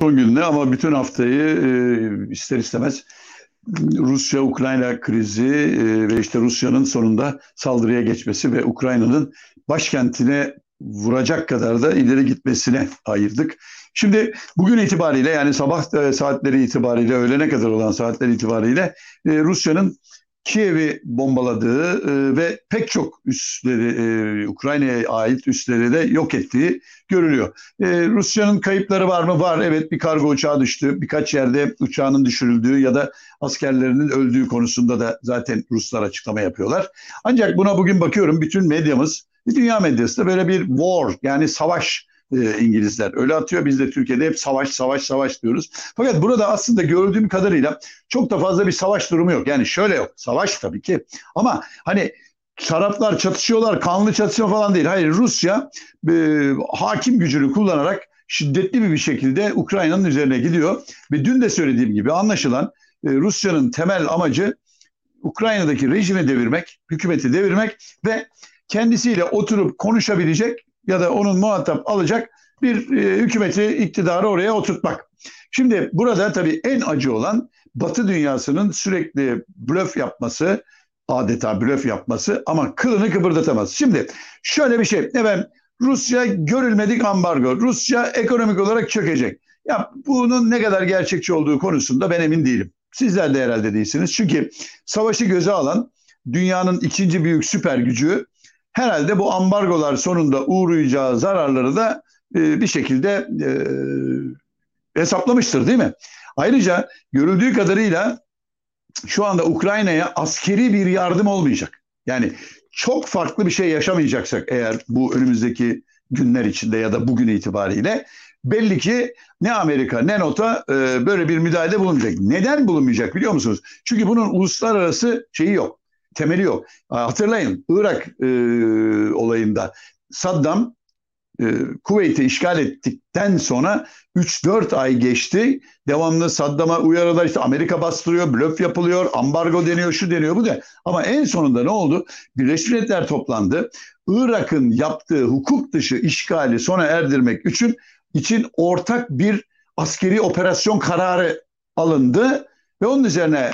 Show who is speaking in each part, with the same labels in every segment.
Speaker 1: son günde ama bütün haftayı e, ister istemez Rusya-Ukrayna krizi e, ve işte Rusya'nın sonunda saldırıya geçmesi ve Ukrayna'nın başkentine vuracak kadar da ileri gitmesine ayırdık. Şimdi bugün itibariyle yani sabah e, saatleri itibariyle öğlene kadar olan saatler itibariyle e, Rusya'nın Kiev'i bombaladığı e, ve pek çok üsleri e, Ukrayna'ya ait üsleri de yok ettiği görülüyor. E, Rusya'nın kayıpları var mı? Var. Evet bir kargo uçağı düştü. Birkaç yerde uçağının düşürüldüğü ya da askerlerinin öldüğü konusunda da zaten Ruslar açıklama yapıyorlar. Ancak buna bugün bakıyorum bütün medyamız, dünya medyası da böyle bir war yani savaş e, İngilizler. Öyle atıyor. Biz de Türkiye'de hep savaş, savaş, savaş diyoruz. Fakat burada aslında gördüğüm kadarıyla çok da fazla bir savaş durumu yok. Yani şöyle yok. Savaş tabii ki. Ama hani taraflar çatışıyorlar, kanlı çatışma falan değil. Hayır Rusya e, hakim gücünü kullanarak şiddetli bir şekilde Ukrayna'nın üzerine gidiyor. Ve dün de söylediğim gibi anlaşılan e, Rusya'nın temel amacı Ukrayna'daki rejimi devirmek, hükümeti devirmek ve kendisiyle oturup konuşabilecek ya da onun muhatap alacak bir e, hükümeti iktidarı oraya oturtmak. Şimdi burada tabii en acı olan Batı dünyasının sürekli blöf yapması, adeta blöf yapması ama kılını kıpırdatamaz. Şimdi şöyle bir şey, evet Rusya görülmedik ambargo, Rusya ekonomik olarak çökecek. Ya bunun ne kadar gerçekçi olduğu konusunda ben emin değilim. Sizler de herhalde değilsiniz. Çünkü savaşı göze alan dünyanın ikinci büyük süper gücü herhalde bu ambargolar sonunda uğrayacağı zararları da e, bir şekilde e, hesaplamıştır değil mi? Ayrıca görüldüğü kadarıyla şu anda Ukrayna'ya askeri bir yardım olmayacak. Yani çok farklı bir şey yaşamayacaksak eğer bu önümüzdeki günler içinde ya da bugün itibariyle belli ki ne Amerika ne NOTA e, böyle bir müdahalede bulunmayacak. Neden bulunmayacak biliyor musunuz? Çünkü bunun uluslararası şeyi yok temeli yok. Hatırlayın Irak e, olayında Saddam e, Kuveyt'i işgal ettikten sonra 3-4 ay geçti. Devamlı Saddam'a uyarılar işte Amerika bastırıyor, blöf yapılıyor, ambargo deniyor, şu deniyor, bu da. Ama en sonunda ne oldu? Birleşmiş Milletler toplandı. Irak'ın yaptığı hukuk dışı işgali sona erdirmek için için ortak bir askeri operasyon kararı alındı ve onun üzerine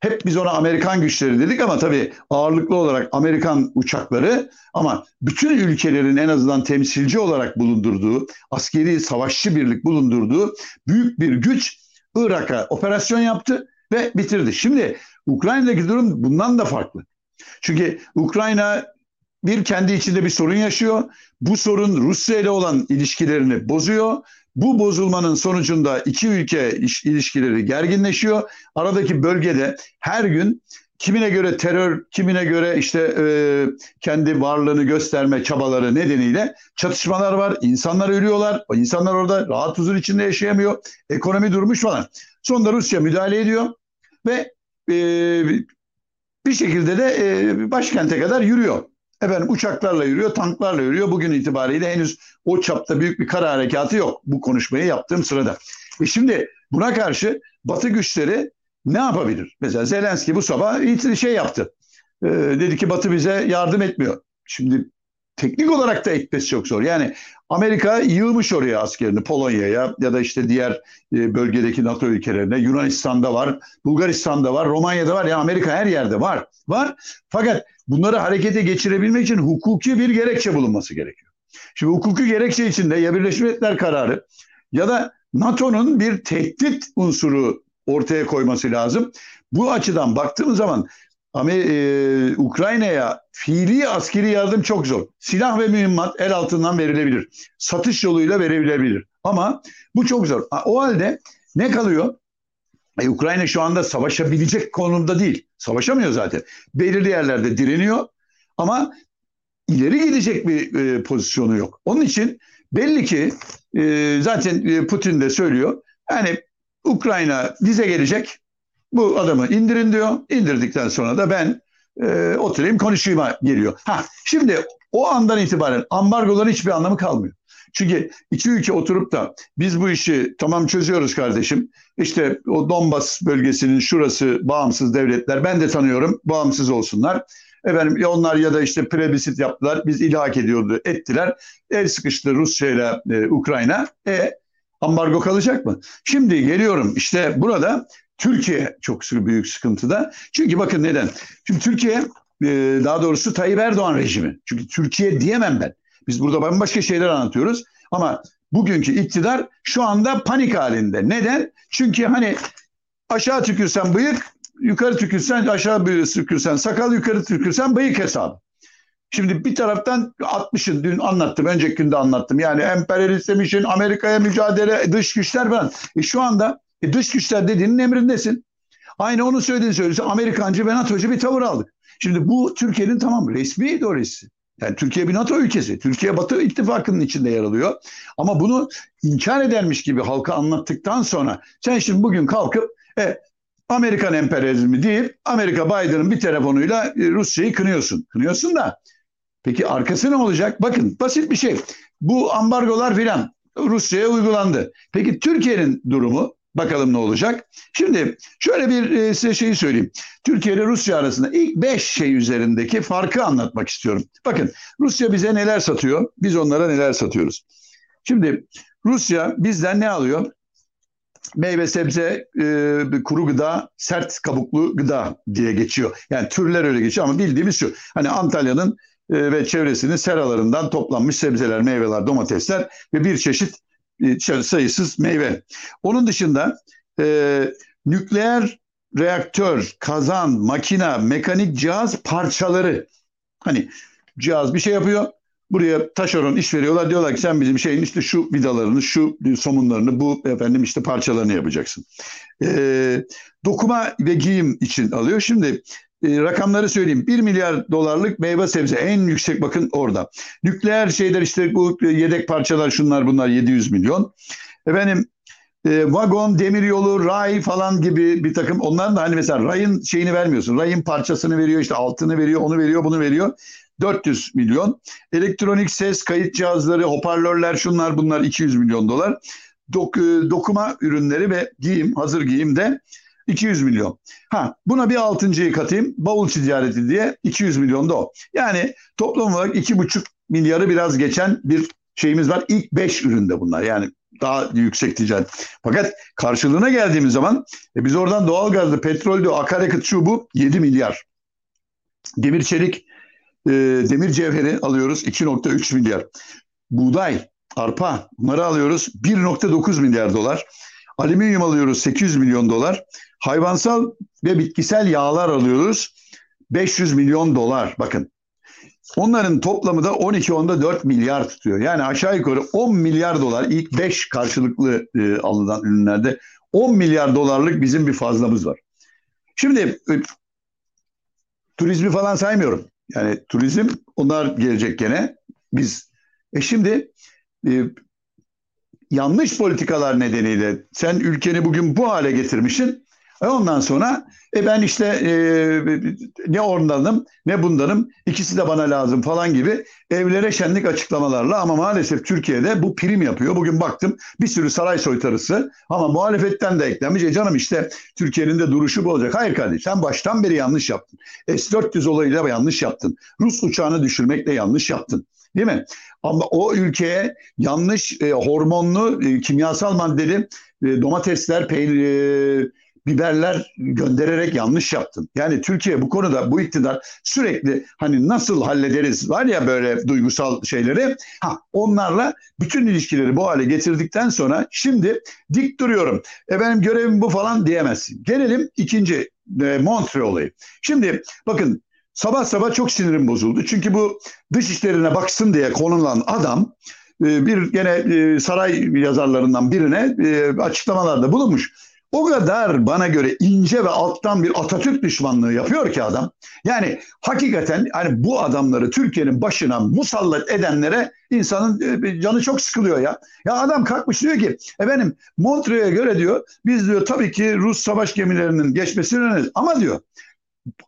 Speaker 1: hep biz ona Amerikan güçleri dedik ama tabii ağırlıklı olarak Amerikan uçakları ama bütün ülkelerin en azından temsilci olarak bulundurduğu, askeri savaşçı birlik bulundurduğu büyük bir güç Irak'a operasyon yaptı ve bitirdi. Şimdi Ukrayna'daki durum bundan da farklı. Çünkü Ukrayna bir kendi içinde bir sorun yaşıyor. Bu sorun Rusya ile olan ilişkilerini bozuyor bu bozulmanın sonucunda iki ülke ilişkileri gerginleşiyor. Aradaki bölgede her gün kimine göre terör, kimine göre işte e, kendi varlığını gösterme çabaları nedeniyle çatışmalar var. İnsanlar ölüyorlar. O insanlar orada rahat huzur içinde yaşayamıyor. Ekonomi durmuş falan. Sonunda Rusya müdahale ediyor ve e, bir şekilde de e, başkente kadar yürüyor. Efendim uçaklarla yürüyor, tanklarla yürüyor. Bugün itibariyle henüz o çapta büyük bir kara harekatı yok bu konuşmayı yaptığım sırada. E şimdi buna karşı Batı güçleri ne yapabilir? Mesela Zelenski bu sabah şey yaptı. Ee, dedi ki Batı bize yardım etmiyor. Şimdi teknik olarak da etmesi çok zor. Yani Amerika yığmış oraya askerini Polonya'ya ya da işte diğer e, bölgedeki NATO ülkelerine. Yunanistan'da var, Bulgaristan'da var, Romanya'da var. Ya yani Amerika her yerde var. Var. Fakat bunları harekete geçirebilmek için hukuki bir gerekçe bulunması gerekiyor. Şimdi hukuki gerekçe içinde ya Birleşmiş Milletler kararı ya da NATO'nun bir tehdit unsuru ortaya koyması lazım. Bu açıdan baktığımız zaman e, Ukrayna'ya fiili askeri yardım çok zor. Silah ve mühimmat el altından verilebilir. Satış yoluyla verilebilir. Ama bu çok zor. O halde ne kalıyor? E, Ukrayna şu anda savaşabilecek konumda değil. Savaşamıyor zaten. Belirli yerlerde direniyor ama ileri gidecek bir e, pozisyonu yok. Onun için belli ki e, zaten e, Putin de söylüyor. Yani Ukrayna dize gelecek. Bu adamı indirin diyor. İndirdikten sonra da ben e, oturayım konuşayım geliyor. Ha, şimdi o andan itibaren ambargoların hiçbir anlamı kalmıyor. Çünkü iki ülke oturup da biz bu işi tamam çözüyoruz kardeşim. İşte o Donbas bölgesinin şurası bağımsız devletler ben de tanıyorum bağımsız olsunlar. Efendim onlar ya da işte prebisit yaptılar biz ilhak ediyordu ettiler. El sıkıştı Rusya ile e, Ukrayna. E Ambargo kalacak mı? Şimdi geliyorum işte burada Türkiye çok büyük sıkıntıda. Çünkü bakın neden? Çünkü Türkiye e, daha doğrusu Tayyip Erdoğan rejimi. Çünkü Türkiye diyemem ben. Biz burada bambaşka şeyler anlatıyoruz. Ama bugünkü iktidar şu anda panik halinde. Neden? Çünkü hani aşağı tükürsen bıyık, yukarı tükürsen aşağı tükürsen sakal, yukarı tükürsen bıyık hesabı. Şimdi bir taraftan 60'ın dün anlattım, önceki günde anlattım. Yani emperyalist demişin, Amerika'ya mücadele, dış güçler falan. E şu anda e dış güçler dediğinin emrindesin. Aynı onu söylediğini söylüyorsun. Amerikancı ve NATO'cu bir tavır aldık. Şimdi bu Türkiye'nin tamam resmi ideolojisi. Yani Türkiye bir NATO ülkesi. Türkiye Batı ittifakının içinde yer alıyor. Ama bunu inkar edermiş gibi halka anlattıktan sonra sen şimdi bugün kalkıp e, Amerikan emperyalizmi deyip Amerika Biden'ın bir telefonuyla e, Rusya'yı kınıyorsun. Kınıyorsun da peki arkası ne olacak? Bakın basit bir şey. Bu ambargolar filan Rusya'ya uygulandı. Peki Türkiye'nin durumu Bakalım ne olacak. Şimdi şöyle bir e, size şeyi söyleyeyim. Türkiye ile Rusya arasında ilk beş şey üzerindeki farkı anlatmak istiyorum. Bakın Rusya bize neler satıyor, biz onlara neler satıyoruz. Şimdi Rusya bizden ne alıyor? Meyve, sebze, e, kuru gıda, sert kabuklu gıda diye geçiyor. Yani türler öyle geçiyor ama bildiğimiz şu. Hani Antalya'nın ve çevresinin seralarından toplanmış sebzeler, meyveler, domatesler ve bir çeşit e, sayısız meyve. Onun dışında e, nükleer reaktör, kazan, makina, mekanik cihaz parçaları. Hani cihaz bir şey yapıyor. Buraya taşeron iş veriyorlar. Diyorlar ki sen bizim şeyin işte şu vidalarını, şu somunlarını, bu efendim işte parçalarını yapacaksın. E, dokuma ve giyim için alıyor. Şimdi e, rakamları söyleyeyim. 1 milyar dolarlık meyve sebze en yüksek bakın orada. Nükleer şeyler işte bu yedek parçalar şunlar bunlar 700 milyon. Efendim e, vagon, demiryolu, ray falan gibi bir takım onların da hani mesela rayın şeyini vermiyorsun. Rayın parçasını veriyor işte altını veriyor onu veriyor bunu veriyor. 400 milyon. Elektronik ses, kayıt cihazları, hoparlörler şunlar bunlar 200 milyon dolar. Dok, e, dokuma ürünleri ve giyim, hazır giyim de 200 milyon. Ha buna bir altıncıyı katayım. Bavul ticareti diye 200 milyon da o. Yani toplam olarak 2,5 milyarı biraz geçen bir şeyimiz var. İlk 5 üründe bunlar. Yani daha yüksek ticaret. Fakat karşılığına geldiğimiz zaman e, biz oradan doğal gazlı, petroldü, akaryakıt şu bu 7 milyar. Demir çelik, e, demir cevheri alıyoruz 2.3 milyar. Buğday, arpa bunları alıyoruz 1.9 milyar dolar. Alüminyum alıyoruz 800 milyon dolar. Hayvansal ve bitkisel yağlar alıyoruz. 500 milyon dolar bakın. Onların toplamı da 12 onda 4 milyar tutuyor. Yani aşağı yukarı 10 milyar dolar ilk 5 karşılıklı e, alınan ürünlerde 10 milyar dolarlık bizim bir fazlamız var. Şimdi e, turizmi falan saymıyorum. Yani turizm onlar gelecek gene. Biz e şimdi e, yanlış politikalar nedeniyle sen ülkeni bugün bu hale getirmişsin. E ondan sonra e ben işte e, ne ondanım ne bundanım ikisi de bana lazım falan gibi evlere şenlik açıklamalarla ama maalesef Türkiye'de bu prim yapıyor. Bugün baktım bir sürü saray soytarısı ama muhalefetten de eklenmiş. E canım işte Türkiye'nin de duruşu bu olacak. Hayır kardeşim sen baştan beri yanlış yaptın. S-400 olayıyla yanlış yaptın. Rus uçağını düşürmekle yanlış yaptın. Değil mi? Ama o ülkeye yanlış e, hormonlu, e, kimyasal maddeli e, domatesler, peynir, e, biberler göndererek yanlış yaptın. Yani Türkiye bu konuda bu iktidar sürekli hani nasıl hallederiz var ya böyle duygusal şeyleri. Ha onlarla bütün ilişkileri bu hale getirdikten sonra şimdi dik duruyorum. E benim görevim bu falan diyemezsin. Gelelim ikinci e, Montre olayı. Şimdi bakın sabah sabah çok sinirim bozuldu. Çünkü bu dış işlerine baksın diye konulan adam e, bir gene e, saray yazarlarından birine e, açıklamalarda bulunmuş. O kadar bana göre ince ve alttan bir Atatürk düşmanlığı yapıyor ki adam. Yani hakikaten hani bu adamları Türkiye'nin başına musallat edenlere insanın e, canı çok sıkılıyor ya. Ya adam kalkmış diyor ki efendim Montre'ye göre diyor biz diyor tabii ki Rus savaş gemilerinin geçmesini öneriz. Ama diyor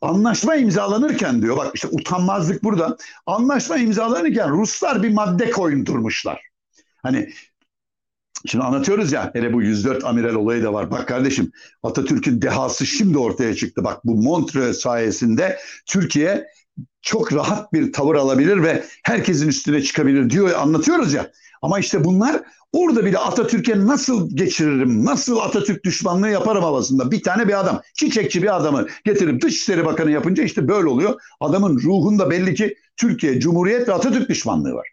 Speaker 1: anlaşma imzalanırken diyor bak işte utanmazlık burada. Anlaşma imzalanırken Ruslar bir madde koyundurmuşlar. Hani Şimdi anlatıyoruz ya hele bu 104 amiral olayı da var. Bak kardeşim Atatürk'ün dehası şimdi ortaya çıktı. Bak bu Montreux sayesinde Türkiye çok rahat bir tavır alabilir ve herkesin üstüne çıkabilir diyor anlatıyoruz ya. Ama işte bunlar orada bile Atatürk'e nasıl geçiririm, nasıl Atatürk düşmanlığı yaparım havasında. Bir tane bir adam, çiçekçi bir adamı getirip Dışişleri Bakanı yapınca işte böyle oluyor. Adamın ruhunda belli ki Türkiye, Cumhuriyet ve Atatürk düşmanlığı var.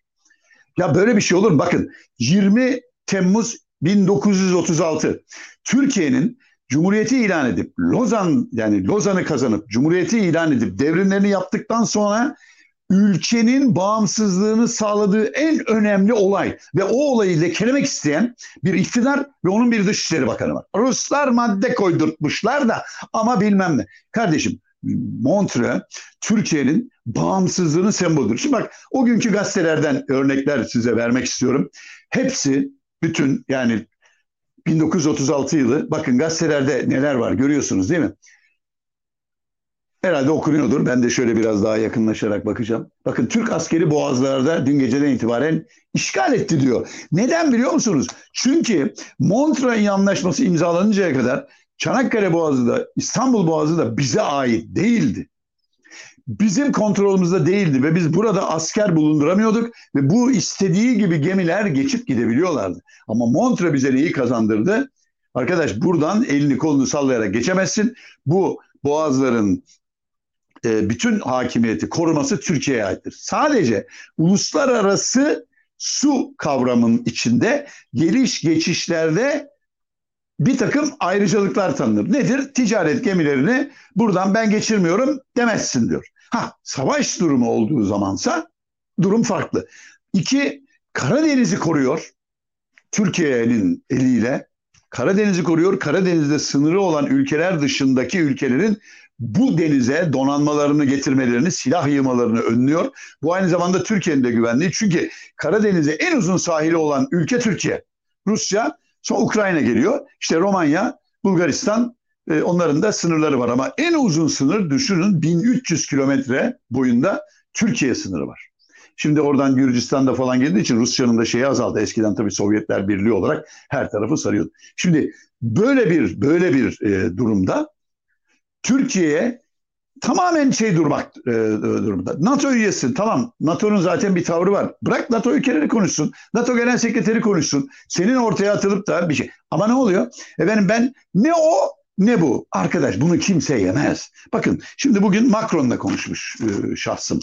Speaker 1: Ya böyle bir şey olur mu? Bakın 20 Temmuz 1936 Türkiye'nin Cumhuriyeti ilan edip Lozan yani Lozan'ı kazanıp Cumhuriyeti ilan edip devrimlerini yaptıktan sonra ülkenin bağımsızlığını sağladığı en önemli olay ve o olayı lekelemek isteyen bir iktidar ve onun bir Dışişleri Bakanı var. Ruslar madde koydurtmuşlar da ama bilmem ne. Kardeşim Montre Türkiye'nin bağımsızlığının sembolüdür. Şimdi bak o günkü gazetelerden örnekler size vermek istiyorum. Hepsi bütün yani 1936 yılı bakın gazetelerde neler var görüyorsunuz değil mi? Herhalde okunuyordur. Ben de şöyle biraz daha yakınlaşarak bakacağım. Bakın Türk askeri boğazlarda dün geceden itibaren işgal etti diyor. Neden biliyor musunuz? Çünkü Montreux Anlaşması imzalanıncaya kadar Çanakkale Boğazı da İstanbul Boğazı da bize ait değildi. Bizim kontrolümüzde değildi ve biz burada asker bulunduramıyorduk ve bu istediği gibi gemiler geçip gidebiliyorlardı. Ama Montre bize neyi kazandırdı? Arkadaş buradan elini kolunu sallayarak geçemezsin. Bu boğazların e, bütün hakimiyeti koruması Türkiye'ye aittir. Sadece uluslararası su kavramının içinde geliş geçişlerde bir takım ayrıcalıklar tanınır. Nedir? Ticaret gemilerini buradan ben geçirmiyorum demezsin diyor. Ha savaş durumu olduğu zamansa durum farklı. İki, Karadeniz'i koruyor. Türkiye'nin eliyle Karadeniz'i koruyor. Karadeniz'de sınırı olan ülkeler dışındaki ülkelerin bu denize donanmalarını getirmelerini, silah yığmalarını önlüyor. Bu aynı zamanda Türkiye'nin de güvenliği. Çünkü Karadeniz'e en uzun sahili olan ülke Türkiye. Rusya, sonra Ukrayna geliyor. İşte Romanya, Bulgaristan, e, onların da sınırları var. Ama en uzun sınır düşünün 1300 kilometre boyunda Türkiye sınırı var. Şimdi oradan Gürcistan'da falan geldiği için Rusya'nın da şeyi azaldı. Eskiden tabii Sovyetler Birliği olarak her tarafı sarıyordu. Şimdi böyle bir böyle bir e, durumda Türkiye'ye tamamen şey durmak e, durumda. NATO üyesi tamam NATO'nun zaten bir tavrı var. Bırak NATO ülkeleri konuşsun. NATO Genel Sekreteri konuşsun. Senin ortaya atılıp da bir şey. Ama ne oluyor? Efendim ben ne o ne bu? Arkadaş bunu kimse yemez. Bakın şimdi bugün Macron'la konuşmuş e, şahsım.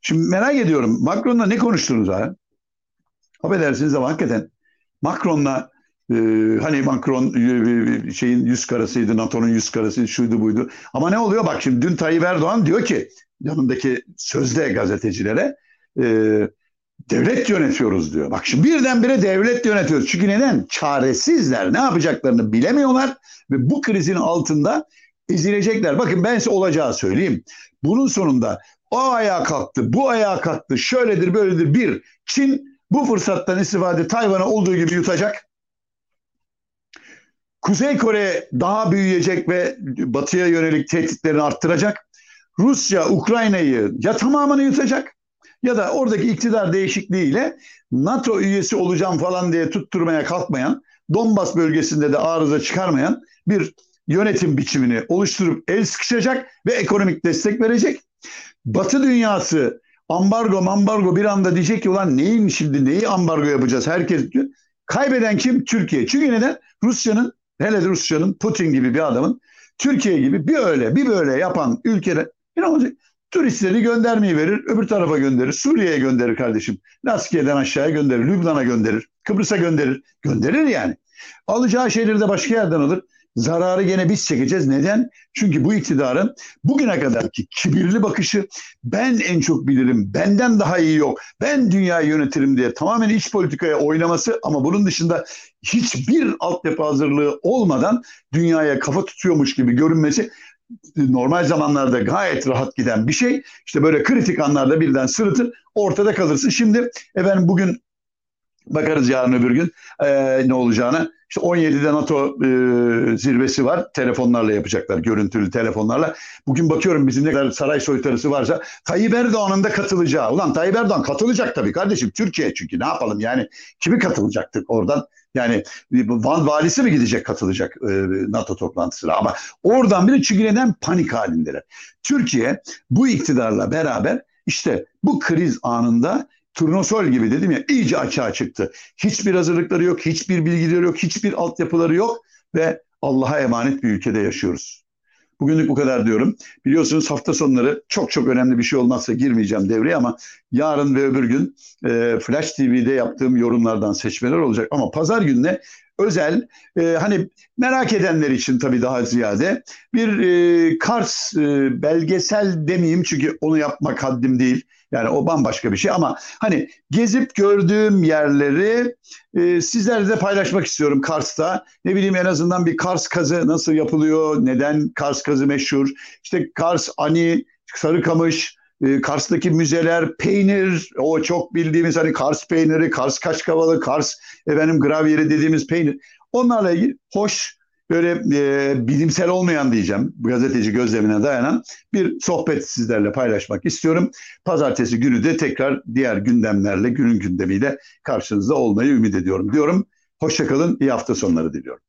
Speaker 1: Şimdi merak ediyorum Macron'la ne konuştunuz ha? Affedersiniz ama hakikaten Macron'la ee, hani Macron e, şeyin yüz karasıydı, NATO'nun yüz karasıydı, şuydu buydu. Ama ne oluyor? Bak şimdi dün Tayyip Erdoğan diyor ki yanındaki sözde gazetecilere e, devlet yönetiyoruz diyor. Bak şimdi birdenbire devlet yönetiyoruz. Çünkü neden? Çaresizler. Ne yapacaklarını bilemiyorlar ve bu krizin altında ezilecekler. Bakın ben size olacağı söyleyeyim. Bunun sonunda o ayağa kalktı, bu ayağa kalktı, şöyledir böyledir. Bir, Çin bu fırsattan istifade Tayvan'a olduğu gibi yutacak. Kuzey Kore daha büyüyecek ve batıya yönelik tehditlerini arttıracak. Rusya Ukrayna'yı ya tamamını yutacak ya da oradaki iktidar değişikliğiyle NATO üyesi olacağım falan diye tutturmaya kalkmayan, Donbas bölgesinde de arıza çıkarmayan bir yönetim biçimini oluşturup el sıkışacak ve ekonomik destek verecek. Batı dünyası ambargo ambargo bir anda diyecek ki ulan neyin şimdi neyi ambargo yapacağız herkes diyor. Kaybeden kim? Türkiye. Çünkü neden? Rusya'nın hele de Rusya'nın Putin gibi bir adamın Türkiye gibi bir öyle bir böyle yapan ülkede? Turistleri göndermeyi verir, öbür tarafa gönderir, Suriye'ye gönderir kardeşim. Laskiye'den aşağıya gönderir, Lübnan'a gönderir, Kıbrıs'a gönderir. Gönderir yani. Alacağı şeyleri de başka yerden alır. Zararı gene biz çekeceğiz. Neden? Çünkü bu iktidarın bugüne kadarki kibirli bakışı ben en çok bilirim, benden daha iyi yok, ben dünyayı yönetirim diye tamamen iç politikaya oynaması ama bunun dışında hiçbir altyapı hazırlığı olmadan dünyaya kafa tutuyormuş gibi görünmesi normal zamanlarda gayet rahat giden bir şey. İşte böyle kritik anlarda birden sırıtır, ortada kalırsın. Şimdi efendim bugün Bakarız yarın öbür gün e, ne olacağını. İşte 17'de NATO e, zirvesi var. Telefonlarla yapacaklar. Görüntülü telefonlarla. Bugün bakıyorum bizim ne kadar saray soytarısı varsa Tayyip Erdoğan'ın da katılacağı. Ulan Tayyip Erdoğan katılacak tabii kardeşim. Türkiye çünkü ne yapalım yani. Kimi katılacaktık oradan? Yani Van valisi mi gidecek katılacak e, NATO toplantısına? Ama oradan bile neden panik halindeler. Türkiye bu iktidarla beraber işte bu kriz anında turnusol gibi dedim ya iyice açığa çıktı. Hiçbir hazırlıkları yok, hiçbir bilgileri yok, hiçbir altyapıları yok ve Allah'a emanet bir ülkede yaşıyoruz. Bugünlük bu kadar diyorum. Biliyorsunuz hafta sonları çok çok önemli bir şey olmazsa girmeyeceğim devreye ama yarın ve öbür gün e, Flash TV'de yaptığım yorumlardan seçmeler olacak. Ama pazar gününe özel e, hani merak edenler için tabii daha ziyade bir e, Kars e, belgesel demeyeyim çünkü onu yapmak haddim değil. Yani o bambaşka bir şey ama hani gezip gördüğüm yerleri e, sizlerle de paylaşmak istiyorum Kars'ta. Ne bileyim en azından bir Kars kazı nasıl yapılıyor, neden Kars kazı meşhur, işte Kars Ani, Sarıkamış, e, Kars'taki müzeler, peynir, o çok bildiğimiz hani Kars peyniri, Kars kaşkavalı, Kars efendim gravyeri dediğimiz peynir. Onlarla ilgili hoş böyle e, bilimsel olmayan diyeceğim gazeteci gözlemine dayanan bir sohbet sizlerle paylaşmak istiyorum. Pazartesi günü de tekrar diğer gündemlerle günün gündemiyle karşınızda olmayı ümit ediyorum diyorum. Hoşçakalın, iyi hafta sonları diliyorum.